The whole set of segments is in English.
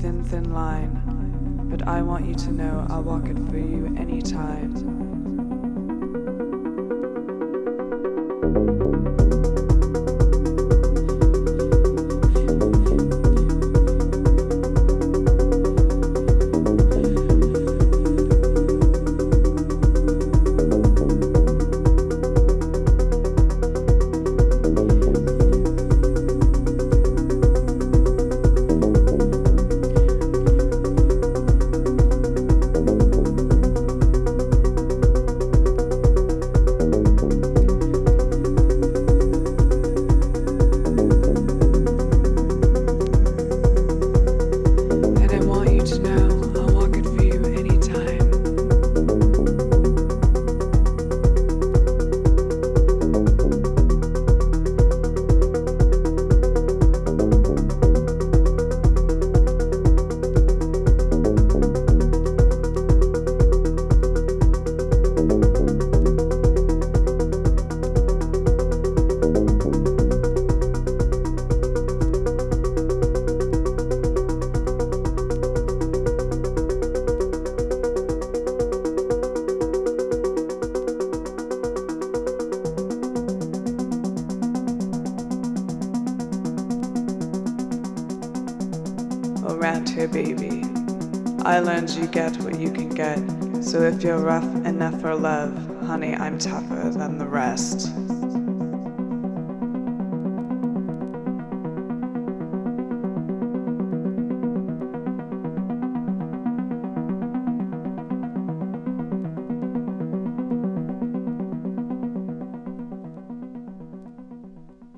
thin, thin line, but I want you to know I'll walk it through. Here. I learned you get what you can get. So if you're rough enough for love, honey, I'm tougher than the rest.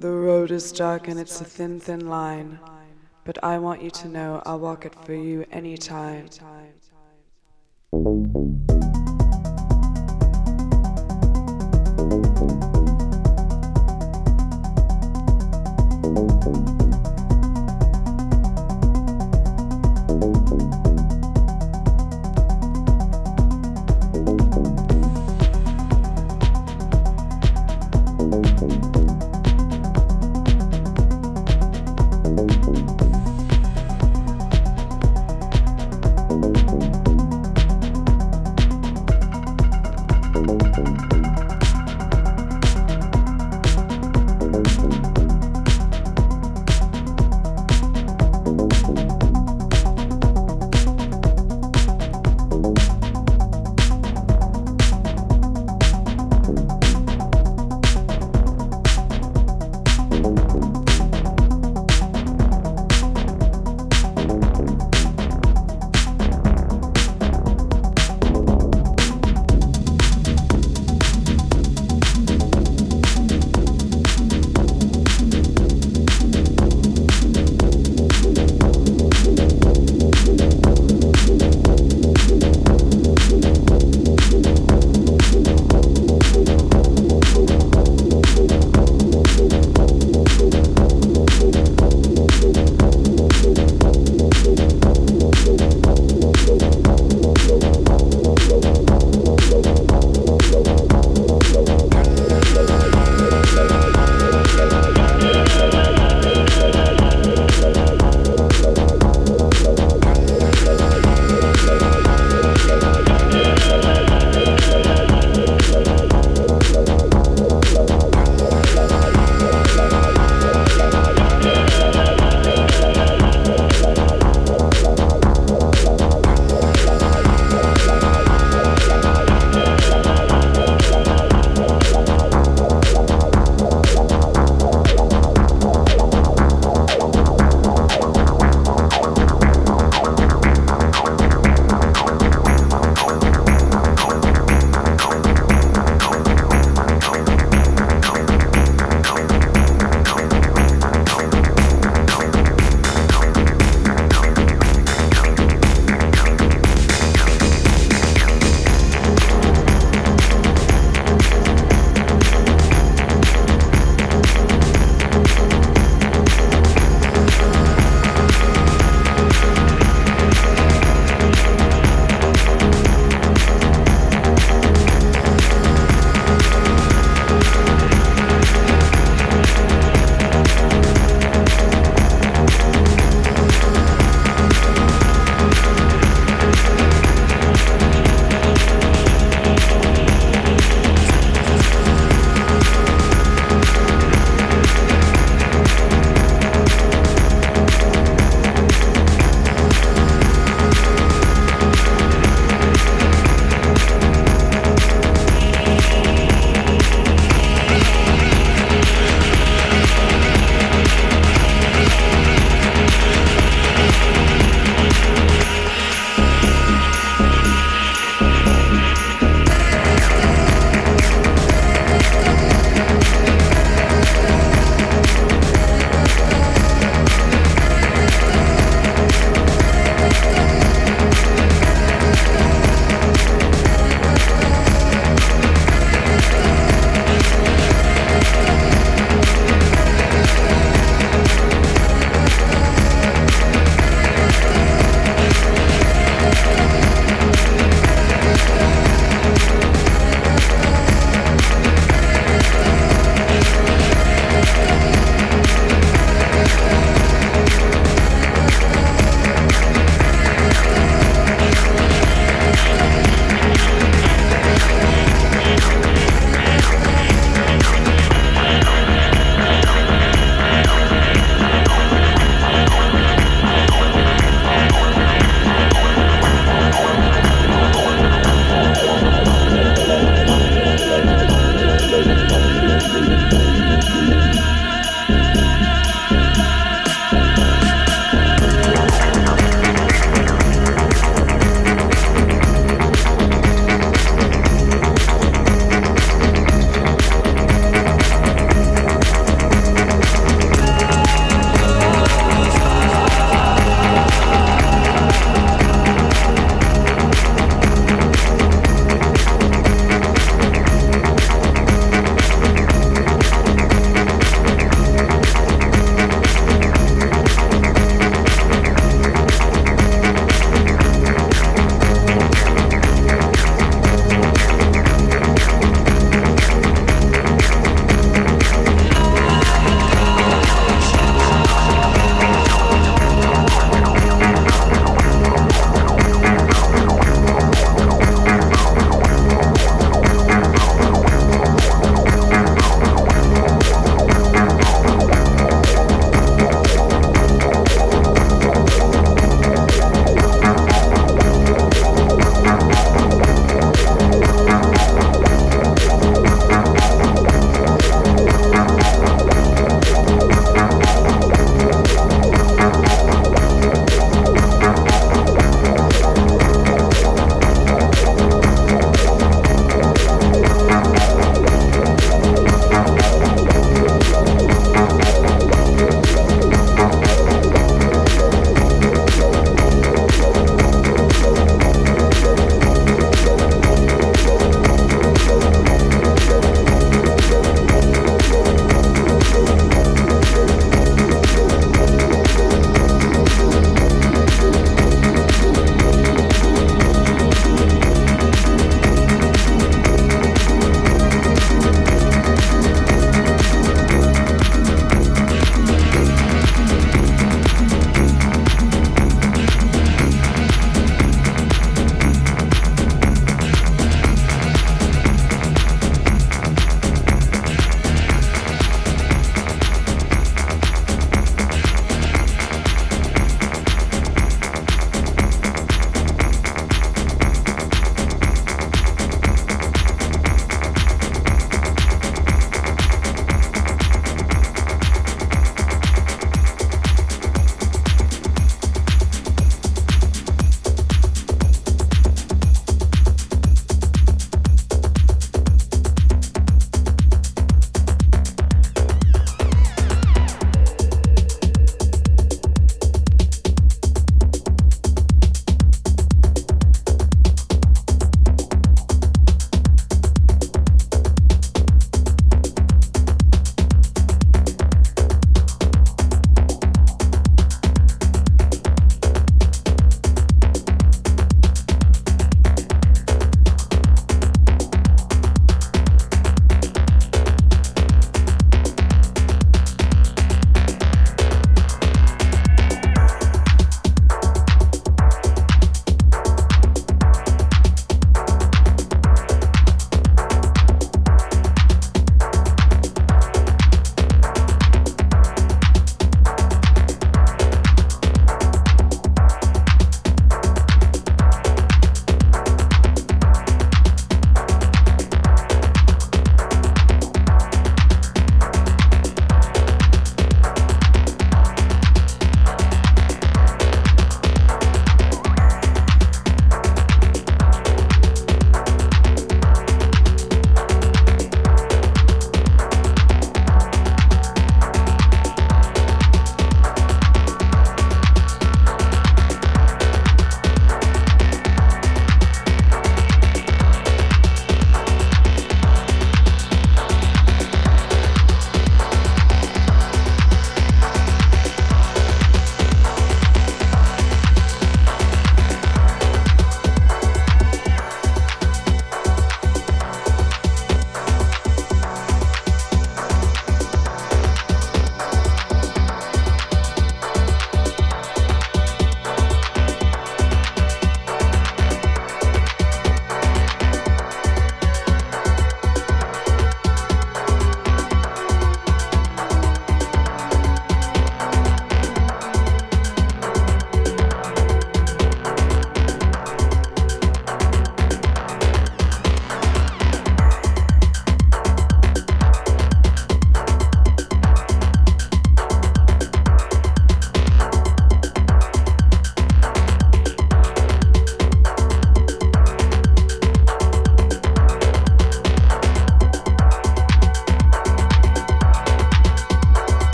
The road is dark and it's a thin, thin line. But I want you to know I'll walk it for you anytime.